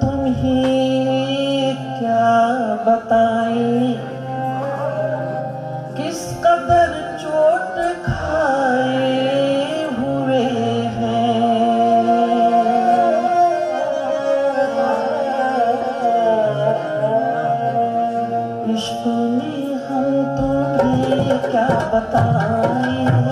तुम्हें क्या बताई किस कदर चोट खाए हुए हैं? इश्क में हम तुम्हें क्या बताएँ?